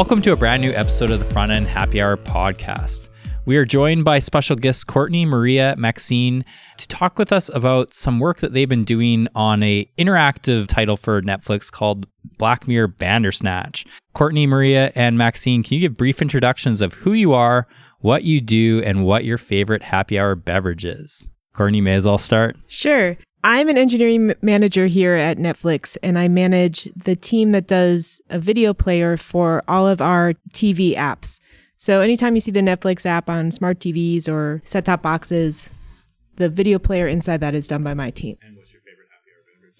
Welcome to a brand new episode of the Front End Happy Hour podcast. We are joined by special guests Courtney, Maria, Maxine to talk with us about some work that they've been doing on a interactive title for Netflix called Black Mirror Bandersnatch. Courtney, Maria, and Maxine, can you give brief introductions of who you are, what you do, and what your favorite happy hour beverage is? Courtney, may as well start. Sure. I'm an engineering manager here at Netflix, and I manage the team that does a video player for all of our TV apps. So anytime you see the Netflix app on smart TVs or set top boxes, the video player inside that is done by my team. And what's your favorite happy hour beverage?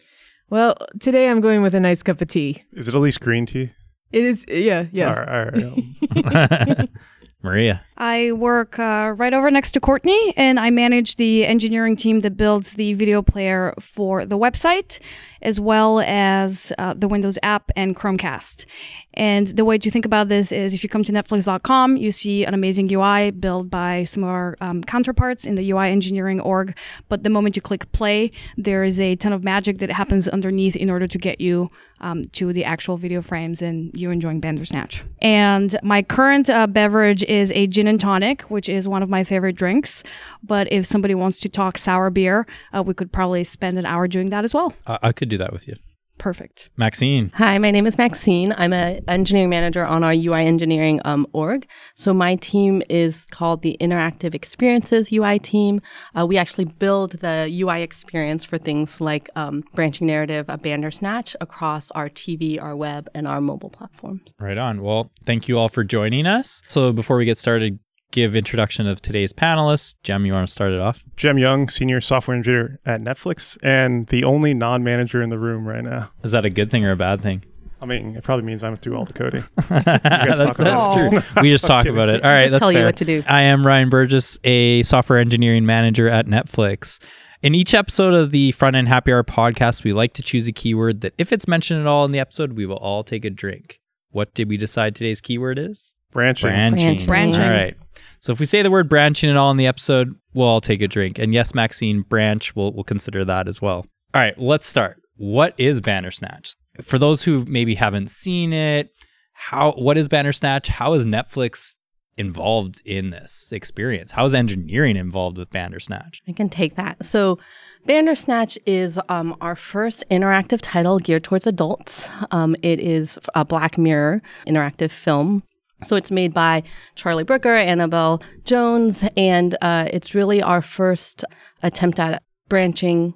Well, today I'm going with a nice cup of tea. Is it at least green tea? It is, yeah, yeah. All right. All right. Maria. I work uh, right over next to Courtney, and I manage the engineering team that builds the video player for the website, as well as uh, the Windows app and Chromecast. And the way to think about this is if you come to Netflix.com, you see an amazing UI built by some of our um, counterparts in the UI engineering org. But the moment you click play, there is a ton of magic that happens underneath in order to get you um, to the actual video frames and you enjoying Bandersnatch. And my current uh, beverage is a gin and tonic, which is one of my favorite drinks. But if somebody wants to talk sour beer, uh, we could probably spend an hour doing that as well. I, I could do that with you. Perfect. Maxine. Hi, my name is Maxine. I'm an engineering manager on our UI engineering um, org. So my team is called the Interactive Experiences UI team. Uh, we actually build the UI experience for things like um, branching narrative, a Bandersnatch across our TV, our web, and our mobile platforms. Right on. Well, thank you all for joining us. So before we get started, give introduction of today's panelists. Jem, you want to start it off? Jem Young, senior software engineer at Netflix, and the only non-manager in the room right now. Is that a good thing or a bad thing? I mean, it probably means I'm do all the coding. that's, talk about that's it. true. We just talk about it. All right, Just that's tell fair. you what to do. I am Ryan Burgess, a software engineering manager at Netflix. In each episode of the Front End Happy Hour podcast, we like to choose a keyword that, if it's mentioned at all in the episode, we will all take a drink. What did we decide today's keyword is? Branching. Branching. Branching. Branching. All right. So if we say the word branching at all in the episode, we'll all take a drink. And yes, Maxine, branch, we'll, we'll consider that as well. All right, let's start. What is Bandersnatch? For those who maybe haven't seen it, how what is Bandersnatch? How is Netflix involved in this experience? How is engineering involved with Bandersnatch? I can take that. So, Bandersnatch is um, our first interactive title geared towards adults. Um, it is a Black Mirror interactive film. So it's made by Charlie Brooker, Annabel Jones, and uh, it's really our first attempt at branching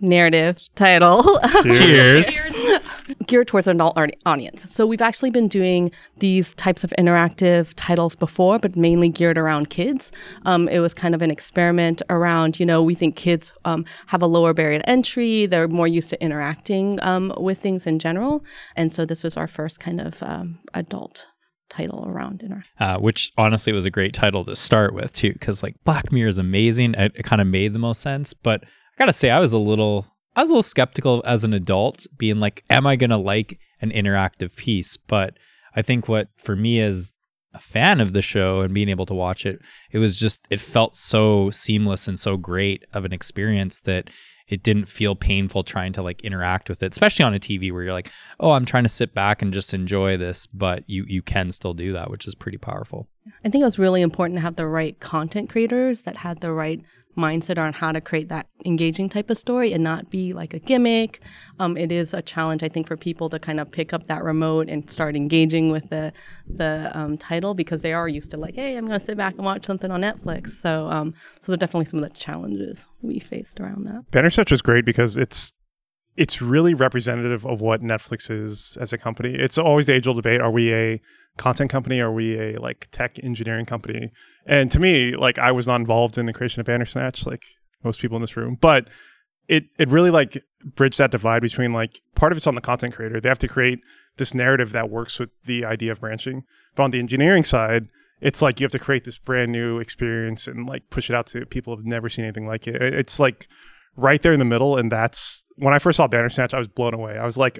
narrative title. Cheers. geared towards an adult audience. So we've actually been doing these types of interactive titles before, but mainly geared around kids. Um, it was kind of an experiment around, you know, we think kids um, have a lower barrier to entry. They're more used to interacting um, with things in general. And so this was our first kind of um, adult title around interact. uh, which honestly was a great title to start with too, because like Black Mirror is amazing. It, it kind of made the most sense, but I gotta say I was a little, I was a little skeptical as an adult, being like, am I gonna like an interactive piece? But I think what for me as a fan of the show and being able to watch it, it was just it felt so seamless and so great of an experience that it didn't feel painful trying to like interact with it, especially on a TV where you're like, oh, I'm trying to sit back and just enjoy this, but you you can still do that, which is pretty powerful. I think it was really important to have the right content creators that had the right mindset on how to create that engaging type of story and not be like a gimmick. Um, it is a challenge, I think, for people to kind of pick up that remote and start engaging with the the um, title because they are used to like, hey, I'm going to sit back and watch something on Netflix. So, um, so those are definitely some of the challenges we faced around that. Bandersnatch was great because it's it's really representative of what Netflix is as a company. It's always the age-old debate: Are we a content company? Are we a like tech engineering company? And to me, like I was not involved in the creation of Bandersnatch, like most people in this room, but it it really like bridged that divide between like part of it's on the content creator. They have to create this narrative that works with the idea of branching, but on the engineering side. It's like you have to create this brand new experience and like push it out to people who've never seen anything like. It- It's like right there in the middle. And that's when I first saw Bandersnatch, I was blown away. I was like,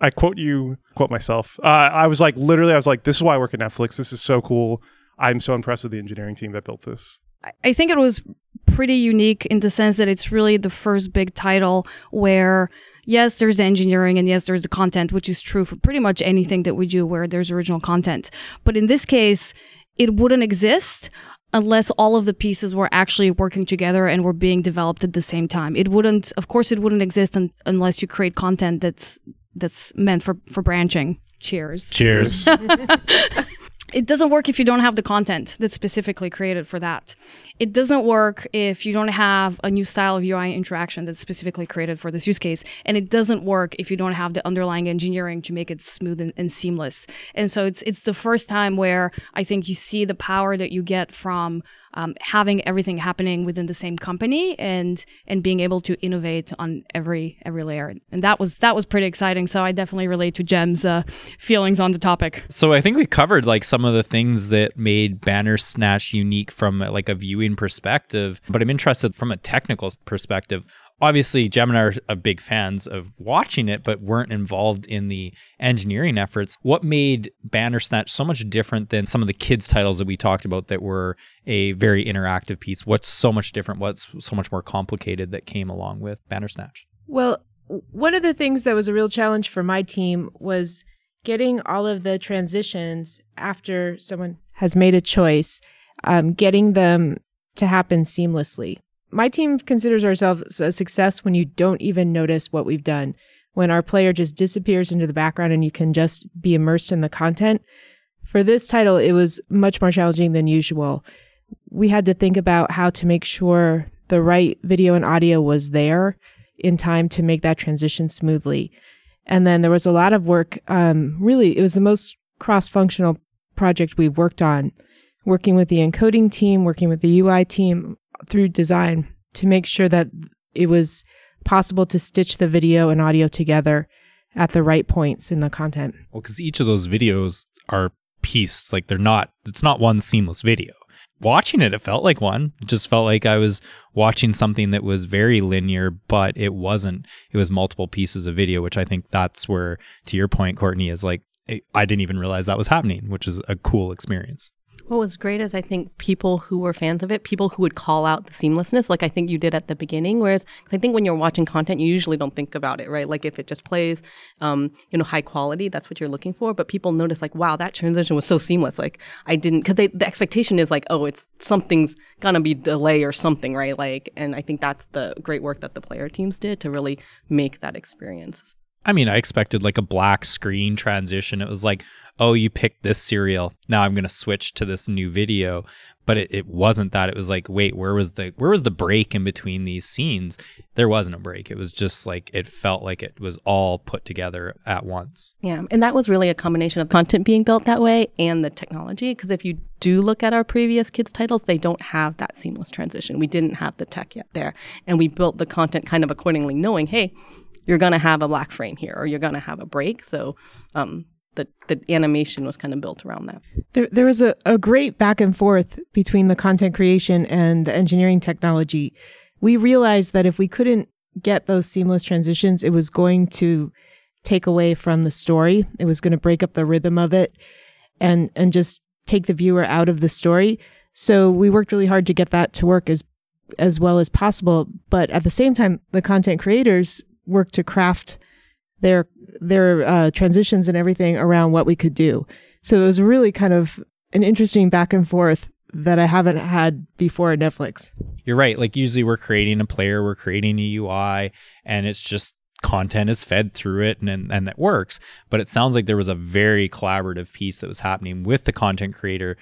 I quote you, quote myself. Uh, I was like, literally, I was like, this is why I work at Netflix. This is so cool. I'm so impressed with the engineering team that built this. I- I think it was pretty unique in the sense that it's really the first big title where yes, there's the engineering and yes, there's the content, which is true for pretty much anything that we do where there's original content. But in this case, it wouldn't exist unless all of the pieces were actually working together and were being developed at the same time. It wouldn't, of course, it wouldn't exist un- unless you create content that's that's meant for for branching. Cheers. Cheers. it doesn't work if you don't have the content that's specifically created for that. It doesn't work if you don't have a new style of UI interaction that's specifically created for this use case. And it doesn't work if you don't have the underlying engineering to make it smooth and, and seamless. And so it's it's the first time where I think you see the power that you get from um, having everything happening within the same company and and being able to innovate on every every layer. And that was that was pretty exciting. So i definitely relate to jem's uh, feelings on the topic. So i think we covered like some of the things that made Bandersnatch unique from like a viewing perspective but i'm interested from a technical perspective obviously Jem and I are, big fans of watching it, but weren't involved in the engineering efforts. What made Bandersnatch so much different than some of the kids' titles that we talked about that were a very interactive piece? What's so much different? What's so much more complicated that came along with Bandersnatch? Well, one of the things that was a real challenge for my team was getting all of the transitions after someone has made a choice, um, getting them to happen seamlessly my team considers ourselves a success when you don't even notice what we've done. When our player just disappears into the background and you can just be immersed in the content. For this title, it was much more challenging than usual. We had to think about how to make sure the right video and audio was there in time to make that transition smoothly. And then there was a lot of work. Um, really, it was the most cross functional project we've worked on, working with the encoding team, working with the UI team, through design to make sure that it was possible to stitch the video and audio together at the right points in the content. Well, because each of those videos are pieced, like they're not, it's not one seamless video. Watching it, it felt like one. It just felt like I was watching something that was very linear, but it wasn't. It was multiple pieces of video, which I think that's where, to your point, Courtney, is like, I didn't even realize that was happening, which is a cool experience. What was great is I think people who were fans of it, people who would call out the seamlessness, like I think you did at the beginning. Whereas, I think when you're watching content, you usually don't think about it, right? Like if it just plays, um, you know, high quality, that's what you're looking for. But people notice, like, wow, that transition was so seamless. Like I didn't, because the expectation is like, oh, it's something's gonna be delay or something, right? Like, and I think that's the great work that the player teams did to really make that experience I mean, I expected like a black screen transition. It was like, oh, you picked this serial. Now I'm to switch to this new video. But it, it wasn't that. It was like, wait, where was the where was the break in between these scenes? There wasn't a break. It was just like it felt like it was all put together at once. Yeah, and that was really a combination of content being built that way and the technology. Because if you do look at our previous kids titles, they don't have that seamless transition. We didn't have the tech yet there, and we built the content kind of accordingly, knowing, hey you're going to have a black frame here or you're going to have a break. So um, the, the animation was kind of built around that. There, there was a, a great back and forth between the content creation and the engineering technology. We realized that if we couldn't get those seamless transitions, it was going to take away from the story. It was going to break up the rhythm of it and and just take the viewer out of the story. So we worked really hard to get that to work as as well as possible, but at the same time the content creators work to craft their their uh, transitions and everything around what we could do. So it was really kind of an interesting back and forth that I haven't had before at Netflix. You're right. Like usually we're creating a player, we're creating a UI, and it's just content is fed through it and, and and that works. But it sounds like there was a very collaborative piece that was happening with the content creator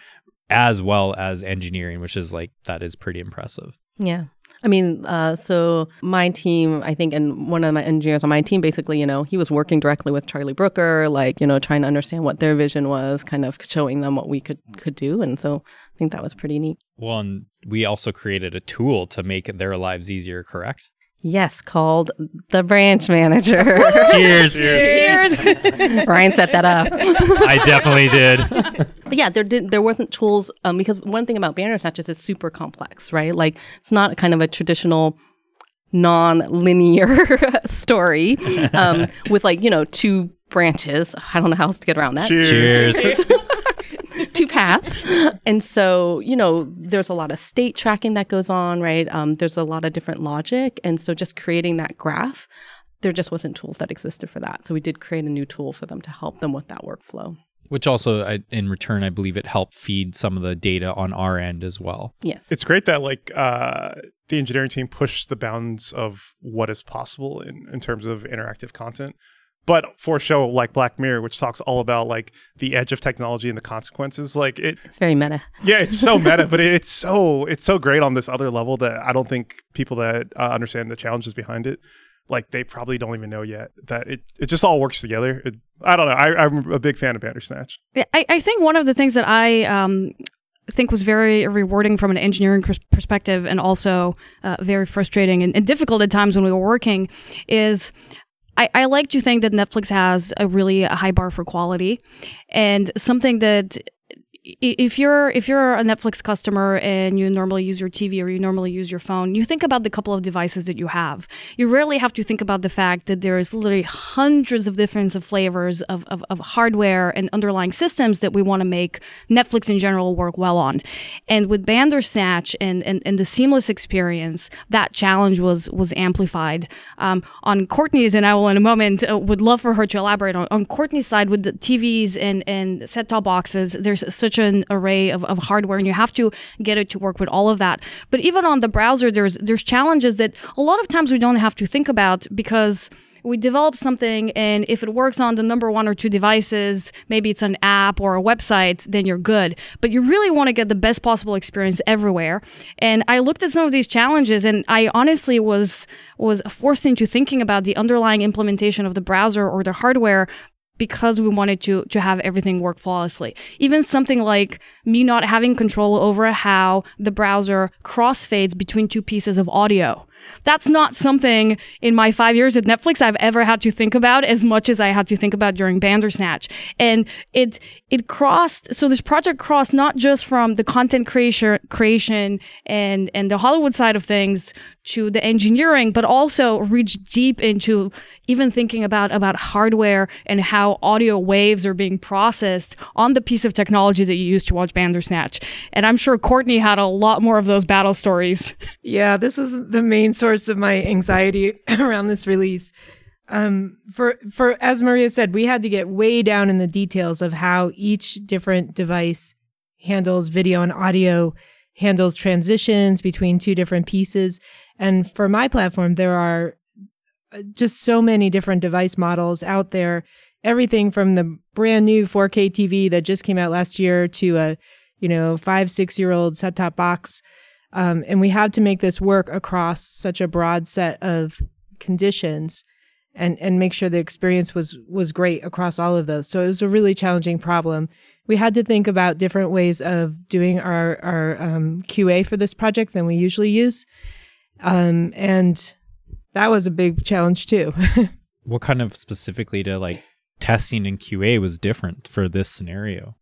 as well as engineering, which is like that is pretty impressive. Yeah. I mean, uh, so my team, I think, and one of my engineers on my team, basically, you know, he was working directly with Charlie Brooker, like, you know, trying to understand what their vision was, kind of showing them what we could could do, and so I think that was pretty neat. Well, and we also created a tool to make their lives easier, correct? Yes, called the branch manager. Cheers. Cheers. Ryan set that up. I definitely did. But yeah, there did there wasn't tools um, because one thing about Bandersnatch is it's super complex, right? Like it's not kind of a traditional non-linear story um, with like you know two branches. I don't know how else to get around that. Cheers. Cheers. two paths. And so, you know, there's a lot of state tracking that goes on, right? Um, there's a lot of different logic. And so just creating that graph there just wasn't tools that existed for that. So we did create a new tool for them to help them with that workflow. Which also, I, in return, I believe it helped feed some of the data on our end as well. Yes. It's great that like uh, the engineering team pushed the bounds of what is possible in, in terms of interactive content. But for a show like Black Mirror, which talks all about like the edge of technology and the consequences, like it, it's very meta. Yeah, it's so meta, but it's so it's so great on this other level that I don't think people that uh, understand the challenges behind it like they probably don't even know yet that it, it just all works together. It, I don't know. I, am a big fan of Bandersnatch. I, I think one of the things that I um, think was very rewarding from an engineering perspective and also uh, very frustrating and, and, difficult at times when we were working is I, I, like to think that Netflix has a really high bar for quality and something that if you're if you're a Netflix customer and you normally use your TV or you normally use your phone, you think about the couple of devices that you have. You rarely have to think about the fact that there's literally hundreds of different flavors of, of, of hardware and underlying systems that we want to make Netflix in general work well on. And with Bandersnatch and, and, and the seamless experience, that challenge was was amplified. Um, on Courtney's, and I will in a moment uh, would love for her to elaborate on, on Courtney's side with the TVs and, and set top boxes, there's such such an array of, of hardware and you have to get it to work with all of that. But even on the browser, there's there's challenges that a lot of times we don't have to think about because we develop something and if it works on the number one or two devices, maybe it's an app or a website, then you're good. But you really want to get the best possible experience everywhere. And I looked at some of these challenges and I honestly was was forced into thinking about the underlying implementation of the browser or the hardware because we wanted to to have everything work flawlessly. Even something like me not having control over how the browser crossfades between two pieces of audio. That's not something in my five years at Netflix I've ever had to think about as much as I had to think about during Bandersnatch. And it it crossed so this project crossed not just from the content creation creation and and the Hollywood side of things to the engineering, but also reached deep into even thinking about about hardware and how audio waves are being processed on the piece of technology that you use to watch Bandersnatch. And I'm sure Courtney had a lot more of those battle stories. Yeah, this is the main source of my anxiety around this release. Um, for for as Maria said, we had to get way down in the details of how each different device handles video and audio, handles transitions between two different pieces. And for my platform, there are uh, just so many different device models out there. Everything from the brand new 4K TV that just came out last year to a, you know, five, six year old set top box. Um, and we had to make this work across such a broad set of conditions and, and make sure the experience was, was great across all of those. So it was a really challenging problem. We had to think about different ways of doing our, our um, QA for this project than we usually use. Um, and that was a big challenge too. what kind of specifically to like testing and QA was different for this scenario?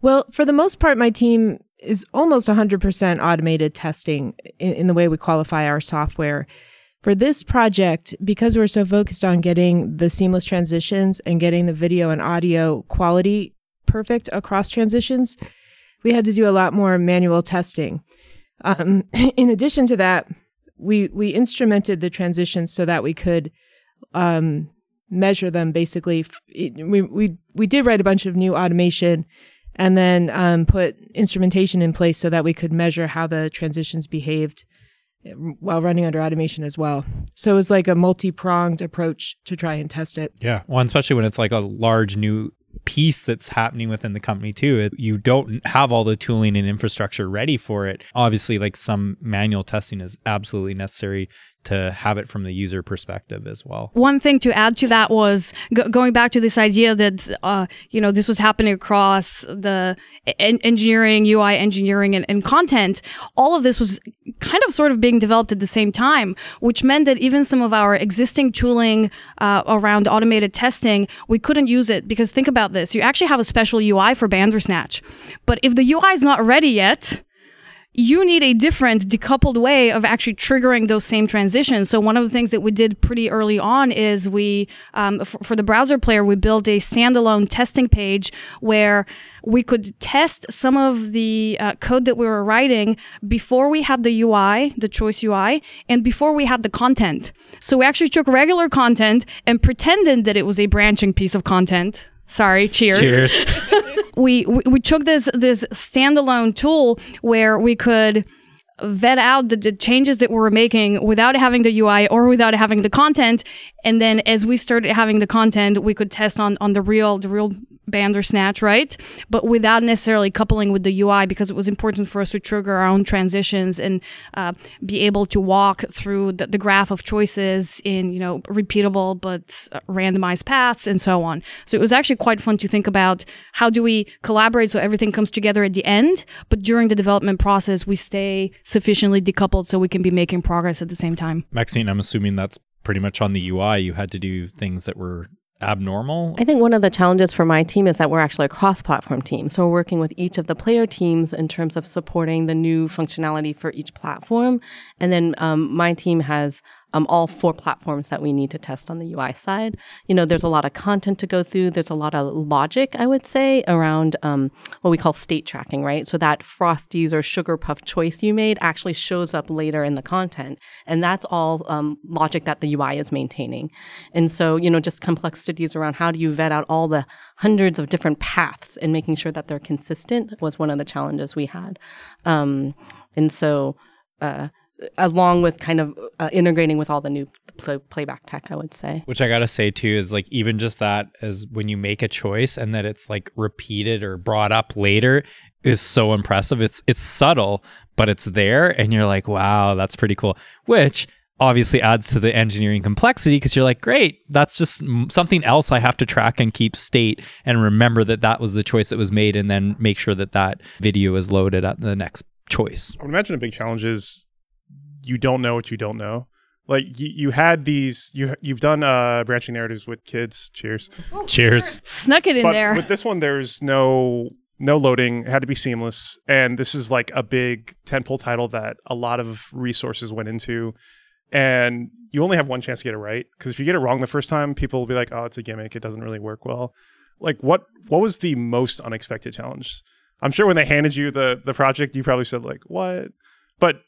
Well, for the most part, my team is almost 100% automated testing in, in, the way we qualify our software. For this project, because we're so focused on getting the seamless transitions and getting the video and audio quality perfect across transitions, we had to do a lot more manual testing. Um, in addition to that, we we instrumented the transitions so that we could um, measure them. Basically, we we we did write a bunch of new automation, and then um, put instrumentation in place so that we could measure how the transitions behaved eh, while running under automation as well. So it was like a multi pronged approach to try and test it. Yeah, well, especially when it's like a large new piece that's happening within the company too. You don't have all the tooling and infrastructure ready for it. Obviously, like some manual testing is absolutely necessary to have it from the user perspective as well. One thing to add to that was go- going back to this idea that uh, you know this was happening across the en- engineering, UI engineering, and, and, content. All of this was kind of sort of being developed at the same time, which meant that even some of our existing tooling uh, around automated testing, we couldn't use it because think about this: you actually have a special UI for Bandersnatch, but if the UI is not ready yet you need a different decoupled way of actually triggering those same transitions. So one of the things that we did pretty early on is we, um, f- for the browser player, we built a standalone testing page where we could test some of the uh, code that we were writing before we had the UI, the choice UI, and before we had the content. So we actually took regular content and pretended that it was a branching piece of content. Sorry, cheers. Cheers. we, we took this this standalone tool where we could vet out the, the, changes that we were making without having the UI or without having the content. And then as we started having the content, we could test on, on the real, the real Bandersnatch, right? But without necessarily coupling with the UI because it was important for us to trigger our own transitions and uh, be able to walk through the, the, graph of choices in, you know, repeatable but randomized paths and so on. So it was actually quite fun to think about how do we collaborate so everything comes together at the end, but during the development process, we stay sufficiently decoupled so we can be making progress at the same time. Maxine, I'm assuming that's pretty much on the UI. You had to do things that were abnormal? I think one of the challenges for my team is that we're actually a cross platform team. So we're working with each of the player teams in terms of supporting the new functionality for each platform. And then um, my team has um, all four platforms that we need to test on the UI side. You know, there's a lot of content to go through. There's a lot of logic, I would say, around um, what we call state tracking, right? So that Frosties or Sugar Puff choice you made actually shows up later in the content. And that's all um, logic that the UI is maintaining. And so, you know, just complexities around how do you vet out all the hundreds of different paths and making sure that they're consistent was one of the challenges we had. Um, and so, uh, along with kind of uh, integrating with all the new play- playback tech, I would say. Which I gotta say too is like even just that as when you make a choice and that it's like repeated or brought up later is so impressive. It's it's subtle, but it's there, and you're like, wow, that's pretty cool. Which obviously adds to the engineering complexity because you're like, great, that's just something else I have to track and keep state and remember that that was the choice that was made, and then make sure that that video is loaded at the next choice. I would imagine a big challenge is you don't know what you don't know. Like you, you had these, you you've done uh, branching narratives with kids. Cheers. Cheers. Snuck it in but there. With this one, there's no no loading. It had to be seamless, and this is like a big tentpole title that a lot of resources went into, and you only have one chance to get it right. Because if you get it wrong the first time, people will be like, "Oh, it's a gimmick. It doesn't really work well." Like what what was the most unexpected challenge? I'm sure when they handed you the the project, you probably said like, "What?" But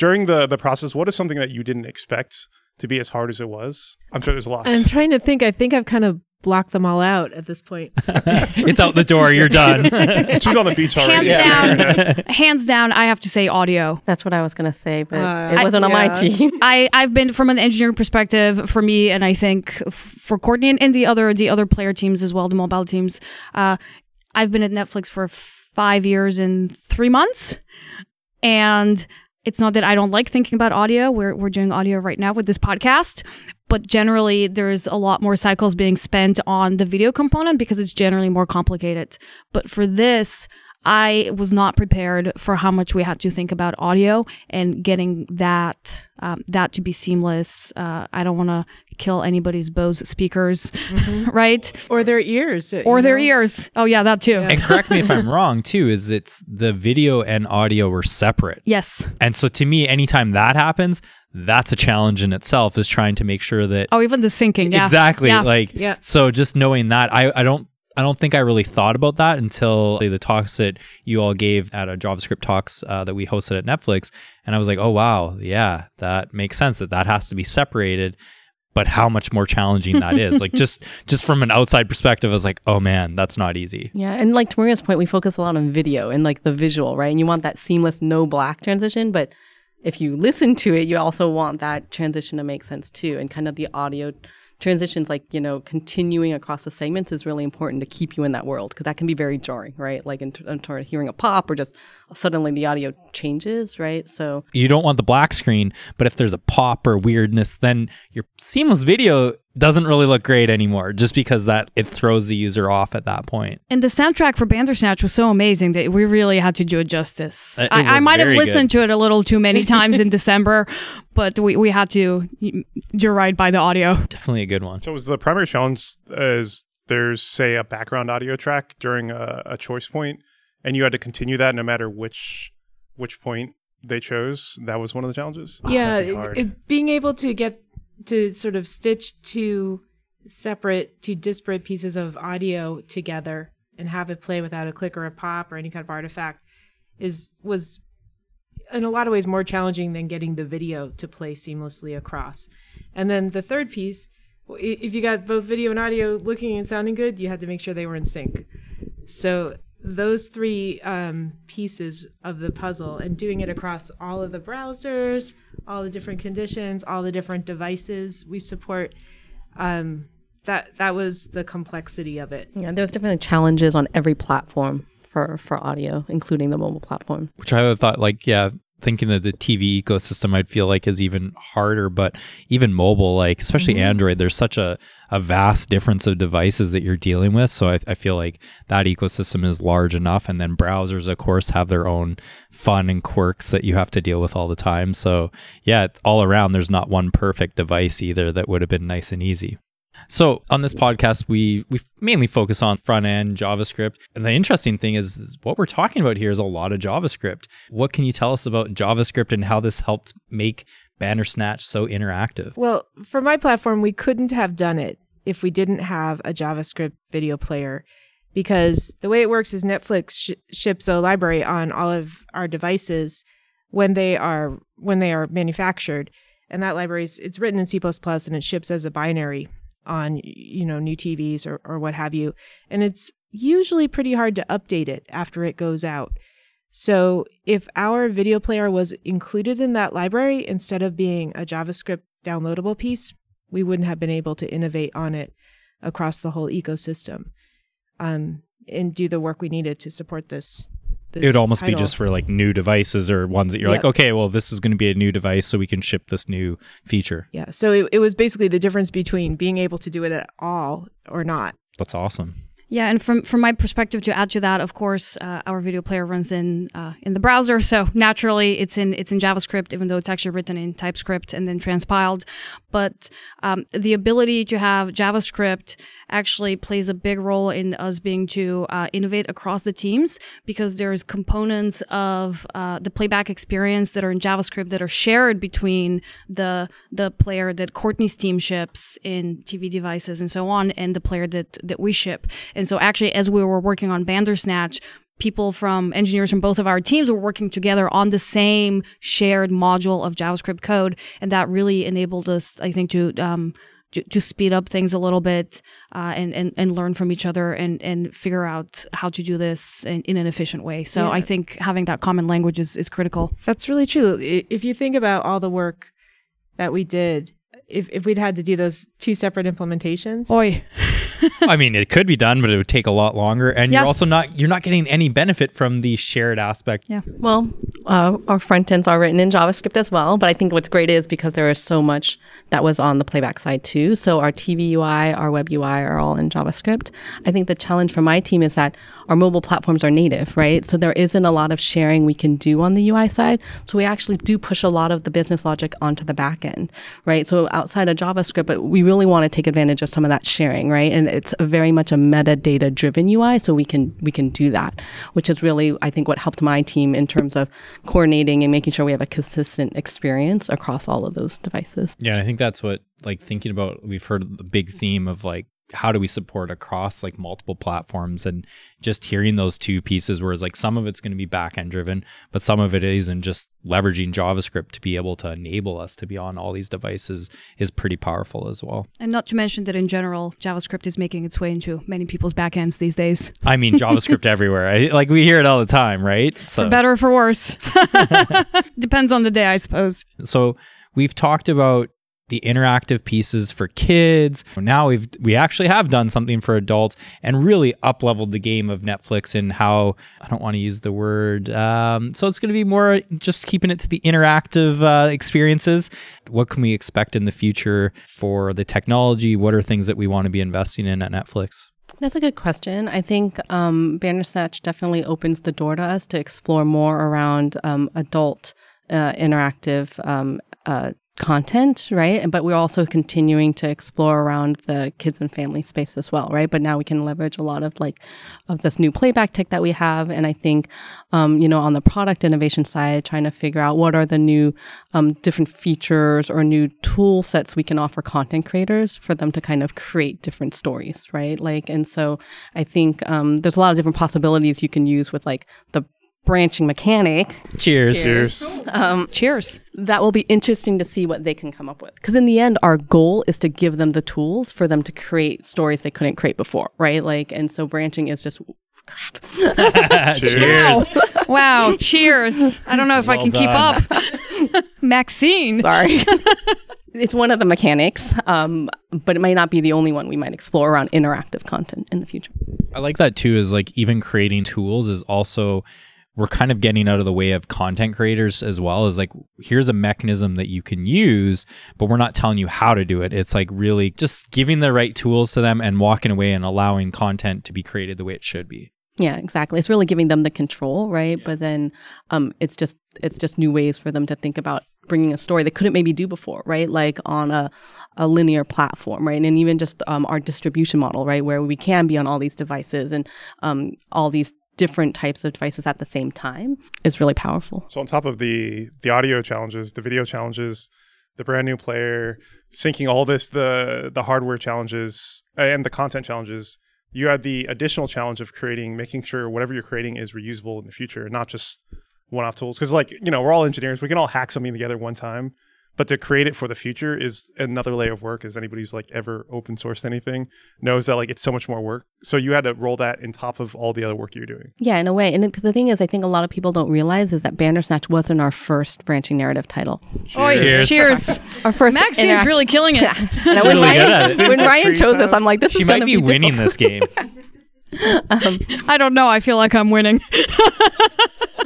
during the the process, what is something that you didn't expect to be as hard as it was? I'm sure there's lots. I'm trying to think. I think I've kind of blocked them all out at this point. it's out the door. You're done. She's on the beach already. Hands down, hands down. I have to say audio. That's what I was going to say, but Uh, it wasn't on my team. I I've been from an engineering perspective for me, and I think f- for Courtney and, and the other the other player teams as well, the mobile teams. Uh, I've been at Netflix for five years and three months, and it's not that I don't like thinking about audio. We're we're doing audio right now with this podcast, but generally there's a lot more cycles being spent on the video component because it's generally more complicated. But for this, I was not prepared for how much we had to think about audio and getting that um, that to be seamless. Uh, I don't want to kill anybody's Bose speakers, right? or their ears. uh, Or you their know? ears. Oh yeah, that too. Yeah. and correct me if I'm wrong too. Is it's the video and audio were separate, Yes. and so to me, anytime that happens, that's a challenge in itself. Is trying to make sure that Oh, even the syncing. Yeah. exactly Yeah. like Yeah. so just knowing that i i don't I don't think I really thought about that until the talks that you all gave at a JavaScript talks uh, that we hosted at Netflix, and I was like, "Oh wow, yeah, that makes sense that that has to be separated." But how much more challenging that is, like just just from an outside perspective, I was like, "Oh man, that's not easy." Yeah, and like to Maria's point, we focus a lot on video and like the visual, right? And you want that seamless no black transition, but if you listen to it, you also want that transition to make sense too. And kind of the audio transitions, like, you know, continuing across the segments is really important to keep you in that world because that can be very jarring, right? Like in, in terms of hearing a pop or just suddenly the audio changes, right? So, You don't want the black screen, but if there's a pop or weirdness, then your seamless video doesn't really look great anymore, just because that it throws the user off at that point. And the soundtrack for Bandersnatch was so amazing that we really had to do it justice. Uh, it I, I might have very listened to it a little too many times in December, but we, we had to do right by the audio. Definitely a good one. So, was the primary challenge is there's say a background audio track during a, a choice point, and you had to continue that no matter which which point they chose, that was one of the challenges. yeah, That'd be it- it- being able to get to sort of stitch two separate, two disparate pieces of audio together and have it play without a click or a pop or any kind of artifact is was in a lot of ways more challenging than getting the video to play seamlessly across. And then the third piece, if you got both video and audio looking and sounding good, you had to make sure they were in sync. So those three um, pieces of the puzzle and doing it across all of the browsers, all the different conditions, all the different devices we support. Um, that that was the complexity of it. Yeah, there's definitely challenges on every platform for for audio, including the mobile platform. which I would thought like yeah thinking that the TV ecosystem I'd feel like is even harder but even mobile like especially mm-hmm. Android there's such a a vast difference of devices that you're dealing with. So I, I feel like that ecosystem is large enough. And then browsers of course have their own fun and quirks that you have to deal with all the time. So yeah all around there's not one perfect device either that would have been nice and easy so on this podcast, we we mainly focus on front end JavaScript. And the interesting thing is, is what we're talking about here is a lot of JavaScript. What can you tell us about JavaScript and how this helped make Bandersnatch so interactive? Well, for my platform, we couldn't have done it if we didn't have a JavaScript video player because the way it works is Netflix sh- ships a library on all of our devices when they are when they are manufactured and that library is it's written in C++ and it ships as a binary on you know new TVs or or what have you and it's usually pretty hard to update it after it goes out. So if our video player was included in that library instead of being a JavaScript downloadable piece, we wouldn't have been able to innovate on it across the whole ecosystem um, and do the work we needed to support this. This It would almost be just for like new devices or ones that you're like, okay, well, this is going to be a new device, so we can ship this new feature. yeah. So it, it was basically the difference between being able to do it at all or not. That's awesome. Yeah, and from from my perspective, to add to that, of course, uh, our video player runs in uh, in the browser, so naturally it's in it's in JavaScript, even though it's actually written in TypeScript and then transpiled. But um, the ability to have JavaScript actually plays a big role in us being to uh, innovate across the teams because there's components of uh, the playback experience that are in JavaScript that are shared between the the player that Courtney's team ships in TV devices and so on, and the player that that we ship. And so, actually, as we were working on Bandersnatch, people from engineers from both of our teams were working together on the same shared module of JavaScript code, and that really enabled us, I think, to um, to, to speed up things a little bit uh, and, and and learn from each other and and figure out how to do this in, in an efficient way. So Yeah. I think having that common language is, is critical. That's really true. If you think about all the work that we did, if, if we'd had to do those two separate implementations, Boy, I mean, it could be done, but it would take a lot longer, and Yeah. you're also not you're not getting any benefit from the shared aspect. Yeah. Well, uh, our front ends are written in JavaScript as well, but I think what's great is because there is so much that was on the playback side too. So our TV UI, our web UI are all in JavaScript. I think the challenge for my team is that our mobile platforms are native, right? So there isn't a lot of sharing we can do on the UI side. So we actually do push a lot of the business logic onto the back end, right? So outside of JavaScript, but we really want to take advantage of some of that sharing, right? And it's a very much a metadata driven UI, so we can we can do that, which is really I think what helped my team in terms of coordinating and making sure we have a consistent experience across all of those devices. Yeah, I think that's what like thinking about we've heard the big theme of like how do we support across like multiple platforms and just hearing those two pieces whereas like some of it's going to be back end driven but some of it is and just leveraging javascript to be able to enable us to be on all these devices is pretty powerful as well. And not to mention that in general, JavaScript is making its way into many people's backends these days, i mean javascript everywhere. I, like we hear it all the time right? So for better or for worse. Depends on the day, I suppose. so we've talked about the interactive pieces for kids. Now we've we actually have done something for adults and really up leveled the game of Netflix and how I don't want to use the word. Um, so it's going to be more just keeping it to the interactive uh, experiences. What can we expect in the future for the technology? What are things that we want to be investing in at Netflix? That's a good question. I think um, Bandersnatch definitely opens the door to us to explore more around um, adult uh, interactive um, uh, content, right? But we're also continuing to explore around the kids and family space as well, right? But now we can leverage a lot of like of this new playback tech that we have, and I think, um, you know, on the product innovation side, trying to figure out what are the new um, different features or new tool sets we can offer content creators for them to kind of create different stories, right? Like, and so I think um, there's a lot of different possibilities you can use with like the branching mechanic Cheers. Cheers. um, Cheers. that will be interesting to see what they can come up with. Because in the end, our goal is to give them the tools for them to create stories they couldn't create before, right? Like, and so branching is just crap. Cheers. Wow. Cheers. I don't know if I Well can keep up. Maxine. Sorry. it's one of the mechanics, um, but it might not be the only one we might explore around interactive content in the future. I like that too. Is like even creating tools is also we're kind of getting out of the way of content creators as well as like here's a mechanism that you can use but we're not telling you how to do it it's like really just giving the right tools to them and walking away and allowing content to be created the way it should be Yeah, exactly. It's really giving them the control, right? But then um, it's just it's just new ways for them to think about bringing a story they couldn't maybe do before, right? Like on a, a linear platform, right? And even just um, our distribution model, right, where we can be on all these devices and um, all these different types of devices at the same time is really powerful. So on top of the the audio challenges, the video challenges, the brand new player, syncing all this, the the hardware challenges uh, and the content challenges, you had the additional challenge of creating, making sure whatever you're creating is reusable in the future, not just one-off tools. Because like you know, we're all engineers, we can all hack something together one time, but to create it for the future is another layer of work. As anybody who's like ever open sourced anything knows that like it's so much more work. So you had to roll that in top of all the other work you're doing. Yeah, in a way. And it, the thing is, I think a lot of people don't realize is that Bandersnatch wasn't our first branching narrative title. Oi, Cheers. cheers. Our first Maxine's interact- really killing it. And when really good Ryan, when Ryan chose this. I'm like, this she is might gonna be be winning this game um, I don't know. I feel like I'm winning.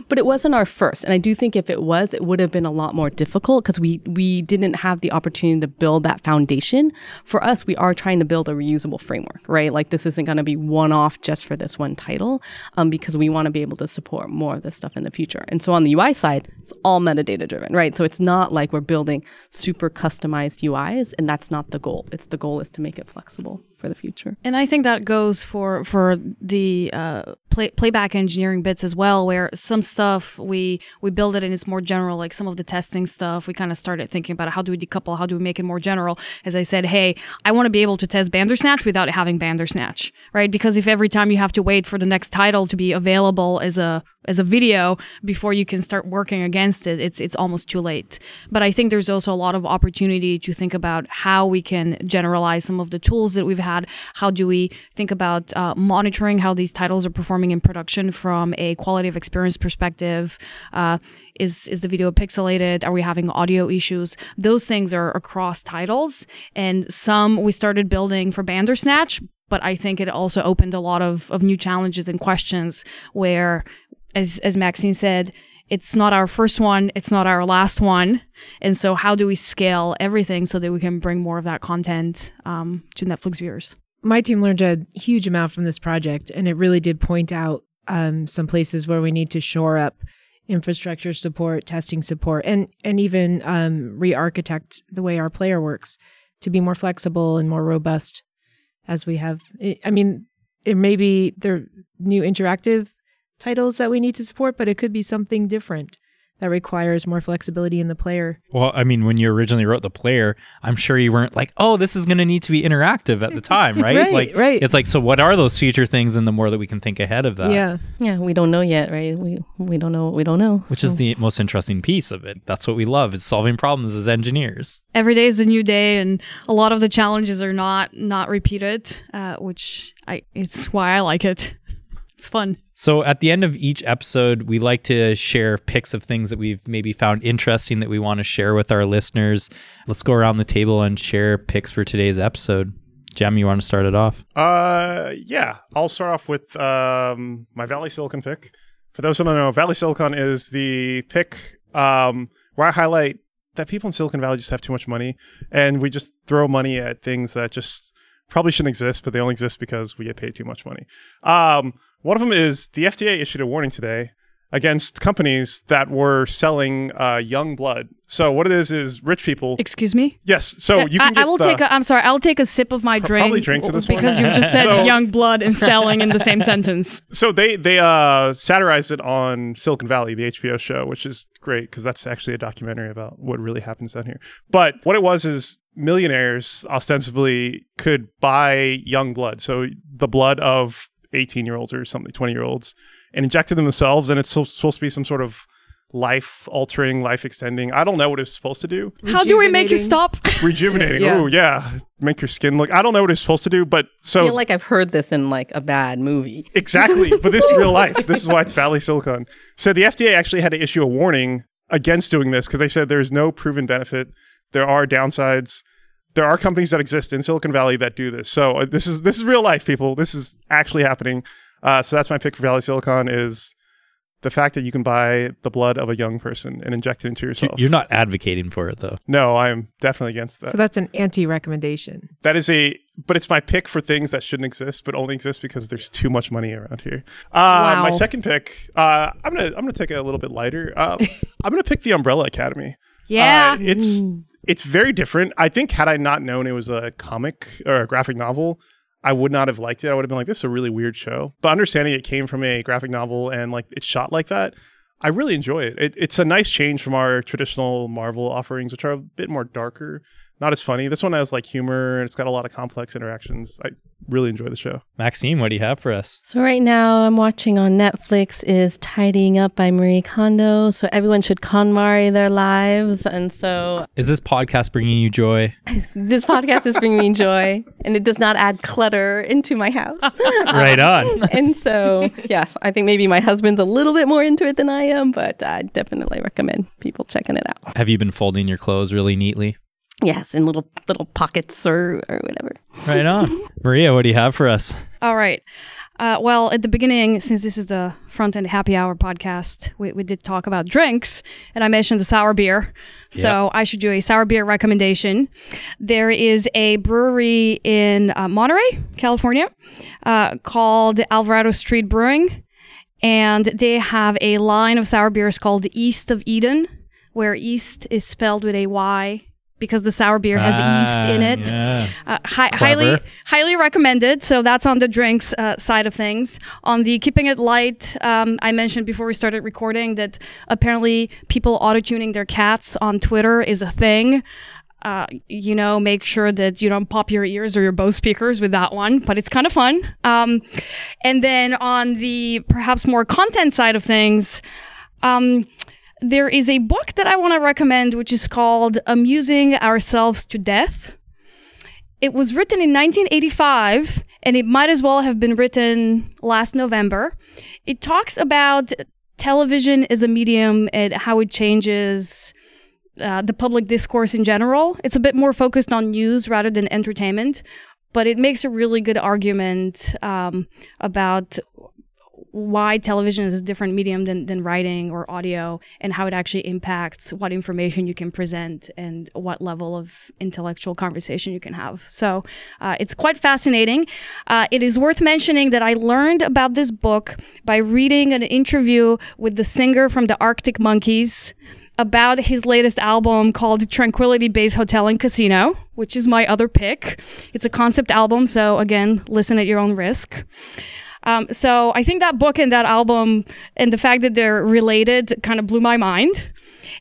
But it wasn't our first and i do think if it was it would have been a lot more difficult because we we didn't have the opportunity to build that foundation. For us we are trying to build a reusable framework right? Like this isn't going to be one off just for this one title um, because we want to be able to support more of this stuff in the future. And so on the ui side it's all metadata driven right? So it's not like we're building super customized uis and that's not the goal. It's the goal is to make it flexible for the future. And I think that goes for for the uh, play, playback engineering bits as well, where some stuff we we build it and it's more general. Like some of the testing stuff, we kind of started thinking about how do we decouple, how do we make it more general. As I said, hey, I want to be able to test Bandersnatch without having Bandersnatch, right? Because if every time you have to wait for the next title to be available as a as a video before you can start working against it, it's it's almost too late. But I think there's also a lot of opportunity to think about how we can generalize some of the tools that we've had. How do we think about uh, monitoring how these titles are performing in production from a quality of experience perspective? Uh, is is the video pixelated? Are we having audio issues? Those things are across titles, and some we started building for Bandersnatch. But I think it also opened a lot of, of new challenges and questions where as as Maxine said, it's not our first one, it's not our last one, and so how do we scale everything so that we can bring more of that content um, to Netflix viewers? my team learned a huge amount from this project, and it really did point out um, some places where we need to shore up infrastructure support, testing support, and and even um, re-architect the way our player works to be more flexible and more robust. As we have, I mean, it may be there new interactive titles that we need to support, but it could be something different that requires more flexibility in the player. well i mean when you originally wrote the player i'm sure you weren't like oh this is going to need to be interactive at the time right, Right, like right. it's like so what are those future things and the more that we can think ahead of that yeah, yeah we don't know yet right we we don't know what we don't know which is the most interesting piece of it. That's what we love is solving problems as engineers. Every day is a new day, and a lot of the challenges are not not repeated, uh, which I it's why I like it. It's fun. So at the end of each episode, we like to share picks of things that we've maybe found interesting that we want to share with our listeners. Let's go around the table and share picks for today's episode. Jem, you want to start it off? Uh, yeah, I'll start off with um, my Valley Silicon pick. For those who don't know, Valley Silicon is the pick um, where I highlight that people in Silicon Valley just have too much money, and we just throw money at things that just probably shouldn't exist, but they only exist because we get paid too much money. Um, one of them is the FDA issued a warning today against companies that were selling uh, young blood. So what it is is rich people. Excuse me. Yes. So you I, can get I will the- take. A, I'm sorry. I'll take a sip of my drink. probably drink to this one. because you've just said So- young blood and selling in the same sentence. so they they uh satirized it on Silicon Valley, the HBO show, which is great because that's actually a documentary about what really happens down here. But what it was is millionaires ostensibly could buy young blood, so the blood of 18 year olds or something, 20 year olds, and inject it themselves, and it's so, supposed to be some sort of life altering, life extending. I don't know what it's supposed to do. How do we make you stop? Rejuvenating. Yeah. Oh yeah, make your skin look. I don't know what it's supposed to do, but I so feel like I've heard this in like a bad movie. Exactly, but this is real life. This is why it's Valley Silicon. So the FDA actually had to issue a warning against doing this because they said there's no proven benefit. There are downsides. There are companies that exist in Silicon Valley that do this. So uh, this is this is real life, people. This is actually happening. Uh, so that's my pick for Valley Silicon is the fact that you can buy the blood of a young person and inject it into yourself. You're not advocating for it though. no, I am definitely against that. So that's an anti-recommendation. That is a, but it's my pick for things that shouldn't exist, but only exist because there's too much money around here. Uh, Wow. My second pick, uh, I'm gonna, I'm gonna take it a little bit lighter. Uh, I'm gonna pick the Umbrella Academy. Yeah. Uh, it's, it's very different. I think had I not known it was a comic or a graphic novel, I would not have liked it. I would have been like, this is a really weird show. But understanding it came from a graphic novel and like it's shot like that, I really enjoy it. it. It's a nice change from our traditional Marvel offerings, which are a bit more darker, not as funny. This one has like humor and it's got a lot of complex interactions. I really enjoy the show. Maxine, what do you have for us? So right now I'm watching on Netflix is Tidying Up by Marie Kondo. So everyone should KonMari their lives. And so Is this podcast bringing you joy? this podcast is bringing me joy and it does not add clutter into my house. right on. and so, yes, I think maybe my husband's a little bit more into it than I am, but I definitely recommend people checking it out. Have you been folding your clothes really neatly? Yes, in little little pockets or, or whatever. Right on. Maria, what do you have for us? All right. Uh, well, at the beginning, since this is the front end happy hour podcast, we, we did talk about drinks, and I mentioned the sour beer. So I should do a sour beer recommendation. There is a brewery in uh, Monterey, California, uh, called Alvarado Street Brewing, and they have a line of sour beers called East of Eden, where East is spelled with a Y because the sour beer has yeast in Ah, it. yeah. Uh, hi- highly highly recommended so that's on the drinks uh, side of things on the keeping it light um, i mentioned before we started recording that apparently people auto-tuning their cats on twitter is a thing uh, you know, make sure that you don't pop your ears or your Bose speakers with that one, but it's kind of fun. Um, and then on the perhaps more content side of things, um, there is a book that I want to recommend, which is called Amusing Ourselves to Death. It was written in 1985, and it might as well have been written last November. It talks about television as a medium and how it changes uh, the public discourse in general. It's a bit more focused on news rather than entertainment, but it makes a really good argument um, about why television is a different medium than, than writing or audio and how it actually impacts what information you can present and what level of intellectual conversation you can have. So uh, it's quite fascinating. Uh, it is worth mentioning that I learned about this book by reading an interview with the singer from the Arctic Monkeys about his latest album called Tranquility Base Hotel and Casino, which is my other pick. It's a concept album, so again, listen at your own risk. Um, so I think that book and that album and the fact that they're related kind of blew my mind.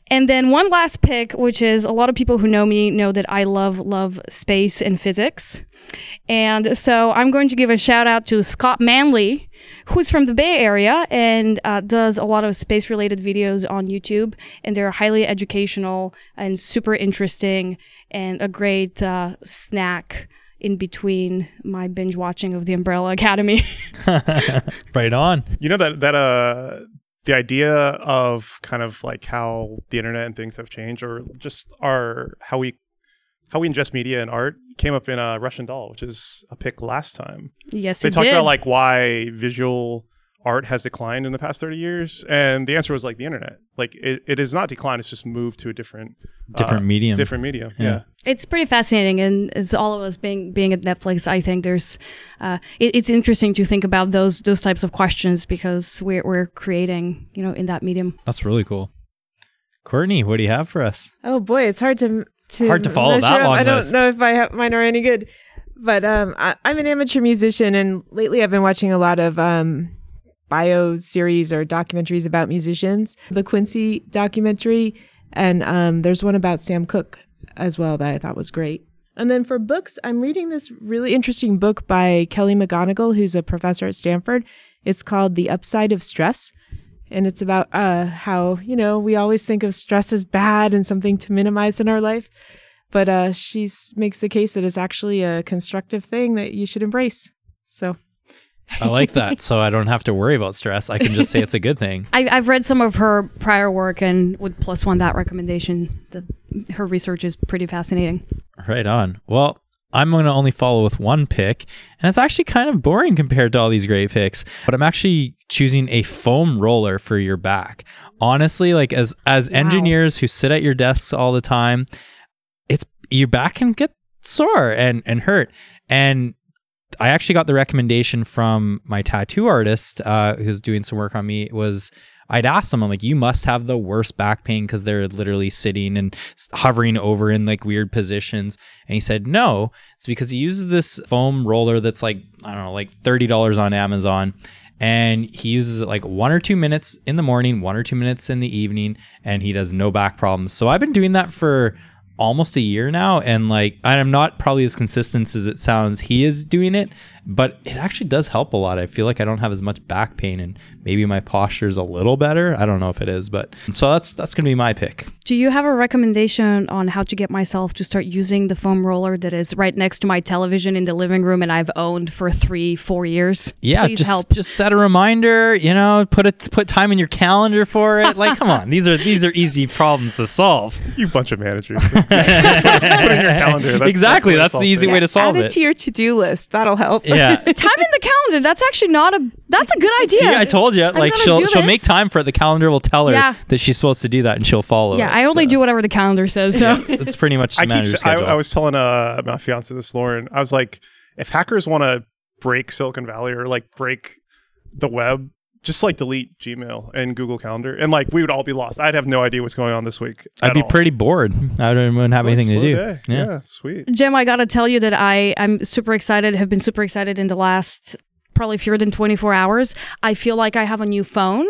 And then one last pick, which is a lot of people who know me know that I love, love space and physics. And so I'm going to give a shout out to Scott Manley, who's from the Bay Area and uh, does a lot of space related videos on YouTube. And they're highly educational and super interesting and a great uh, snack in between my binge watching of the Umbrella Academy. right on. You know that that uh the idea of kind of like how the internet and things have changed, or just our how we how we ingest media and art came up in a Russian Doll, which is a pick last time. yes, They it talked did. about like why visual art has declined in the past 30 years? And the answer was like the internet. Like it, it is not declined, it's just moved to a different Different uh, medium. Different medium. Yeah. Yeah. It's pretty fascinating, and as all of us being being at Netflix, I think there's uh, it, it's interesting to think about those those types of questions because we're we're creating you know in that medium. That's really cool. Courtney, what do you have for us? Oh boy, it's hard to to Hard to follow that up. long I don't list. know if I have mine are any good, but um, I, I'm an amateur musician, and lately I've been watching a lot of um, bio series or documentaries about musicians. The Quincy documentary, and um, there's one about Sam Cooke as well that I thought was great. And then for books, I'm reading this really interesting book by Kelly McGonigal, who's a professor at Stanford. It's called The Upside of Stress and it's about uh, how you know we always think of stress as bad and something to minimize in our life but uh, she makes the case that it's actually a constructive thing that you should embrace so I like that. so I don't have to worry about stress. I can just say it's a good thing. I, I've read some of her prior work and would plus one that recommendation. The, her research is pretty fascinating. Right on. Well, I'm going to only follow with one pick, and it's actually kind of boring compared to all these great picks. But I'm actually choosing a foam roller for your back. Honestly, like as as engineers who sit at your desks all the time, it's your back can get sore and and hurt. And I actually got the recommendation from my tattoo artist uh, who's doing some work on me. Was I'd asked him, I'm like, you must have the worst back pain because they're literally sitting and hovering over in like weird positions. And he said, no, it's because he uses this foam roller that's like, I don't know, like $30 on Amazon. And he uses it like one or two minutes in the morning, one or two minutes in the evening, and he does no back problems. So I've been doing that for almost a year now and like i'm not probably as consistent as it sounds he is doing it but it actually does help a lot i feel like i don't have as much back pain and maybe my posture is a little better i don't know if it is but so that's that's gonna be my pick Do you have a recommendation on how to get myself to start using the foam roller that is right next to my television in the living room and I've owned for three, four years? yeah Please just help. just set a reminder you know put it put time in your calendar for it like come on these are these are easy problems to solve You bunch of managers. Put it in your calendar. That's- exactly that's that's, the the easy way way to solve add it, Add it to your to-do list that'll help yeah Time in the calendar. That's actually not a. That's a good idea. See, I told you. Like gonna she'll she'll this. make time for it. The calendar will tell her Yeah. that she's supposed to do that, and she'll follow. Yeah, it, I only so. do whatever the calendar says. So It's pretty much the I keep. manager's s- I, schedule. I was telling uh, my fiance this, Lauren. I was like, if hackers want to break Silicon Valley or like break the web, just like delete Gmail and Google Calendar, and like we would all be lost. I'd have no idea what's going on this week. I'd be all. pretty bored. I wouldn't wouldn't have Slow- anything to do. Yeah. yeah, sweet. Jem, I gotta tell you that I I'm super excited. Have been super excited in the last probably fewer than 24 hours. I feel like I have a new phone.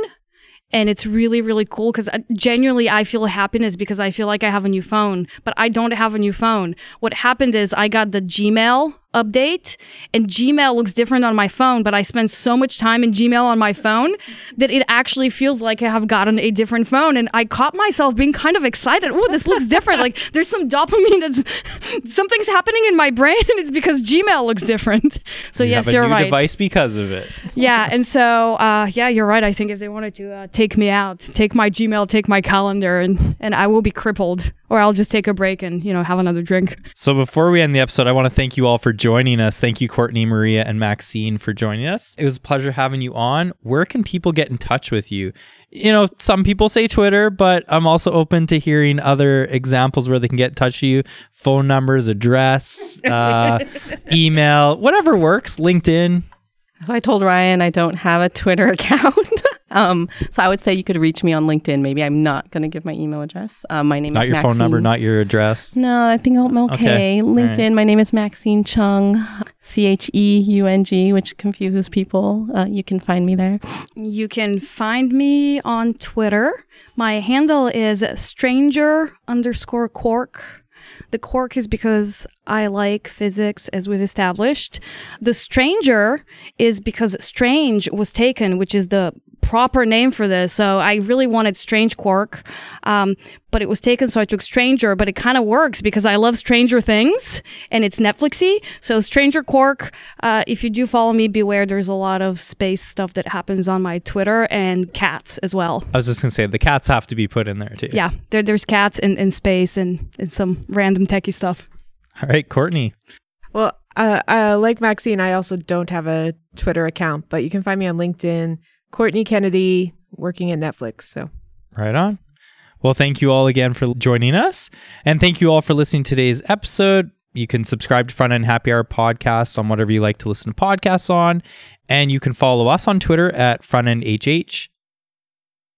And it's really, really cool because uh, genuinely I feel happiness because I feel like I have a new phone, but I don't have a new phone. What happened is I got the Gmail update and Gmail looks different on my phone, but I spend so much time in Gmail on my phone that it actually feels like I have gotten a different phone. And I caught myself being kind of excited. Oh, this looks different. like there's some dopamine that's something's happening in my brain and it's because Gmail looks different. So You yes, you're right. device because of it. Yeah, and so uh, yeah, you're right. I think if they wanted to uh, take me out, take my Gmail, take my calendar, and and I will be crippled, or I'll just take a break and you know have another drink. So before we end the episode, I want to thank you all for joining us. Thank you, Courtney, Maria, and Maxine for joining us. It was a pleasure having you on. Where can people get in touch with you? You know, some people say Twitter, but I'm also open to hearing other examples where they can get in touch with you. Phone numbers, address, uh, email, whatever works. LinkedIn. So I told Ryan I don't have a Twitter account. um, so I would say you could reach me on LinkedIn. Maybe I'm not going to give my email address. Um, my name is Not is your phone number, Maxine- not your address. No, I think I'm okay. Okay. LinkedIn. right. My name is Maxine Cheung, C H E U N G, which confuses people. Uh, you can find me there. You can find me on Twitter. My handle is stranger underscore quark. The quark is because I like physics, as we've established. The stranger is because strange was taken, which is the proper name for this. So I really wanted strange quark, um, but it was taken, so I took stranger. But it kind of works because I love Stranger Things and it's Netflixy. So stranger quark. Uh, if you do follow me, beware. There's a lot of space stuff that happens on my Twitter and cats as well. I was just going to say the cats have to be put in there too. Yeah, there, there's cats in, in space and, and some random techie stuff. All right, Courtney. Well, uh, uh, like Maxine, I also don't have a Twitter account, but you can find me on LinkedIn, Courtney Kennedy working at Netflix. So Right on. Well, thank you all again for joining us. And thank you all for listening to today's episode. You can subscribe to Front End Happy Hour podcast on whatever you like to listen to podcasts on. And you can follow us on Twitter at Front End HH.